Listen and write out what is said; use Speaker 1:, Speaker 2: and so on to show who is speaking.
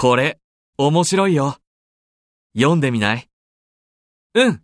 Speaker 1: これ、面白いよ。読んでみない？うん。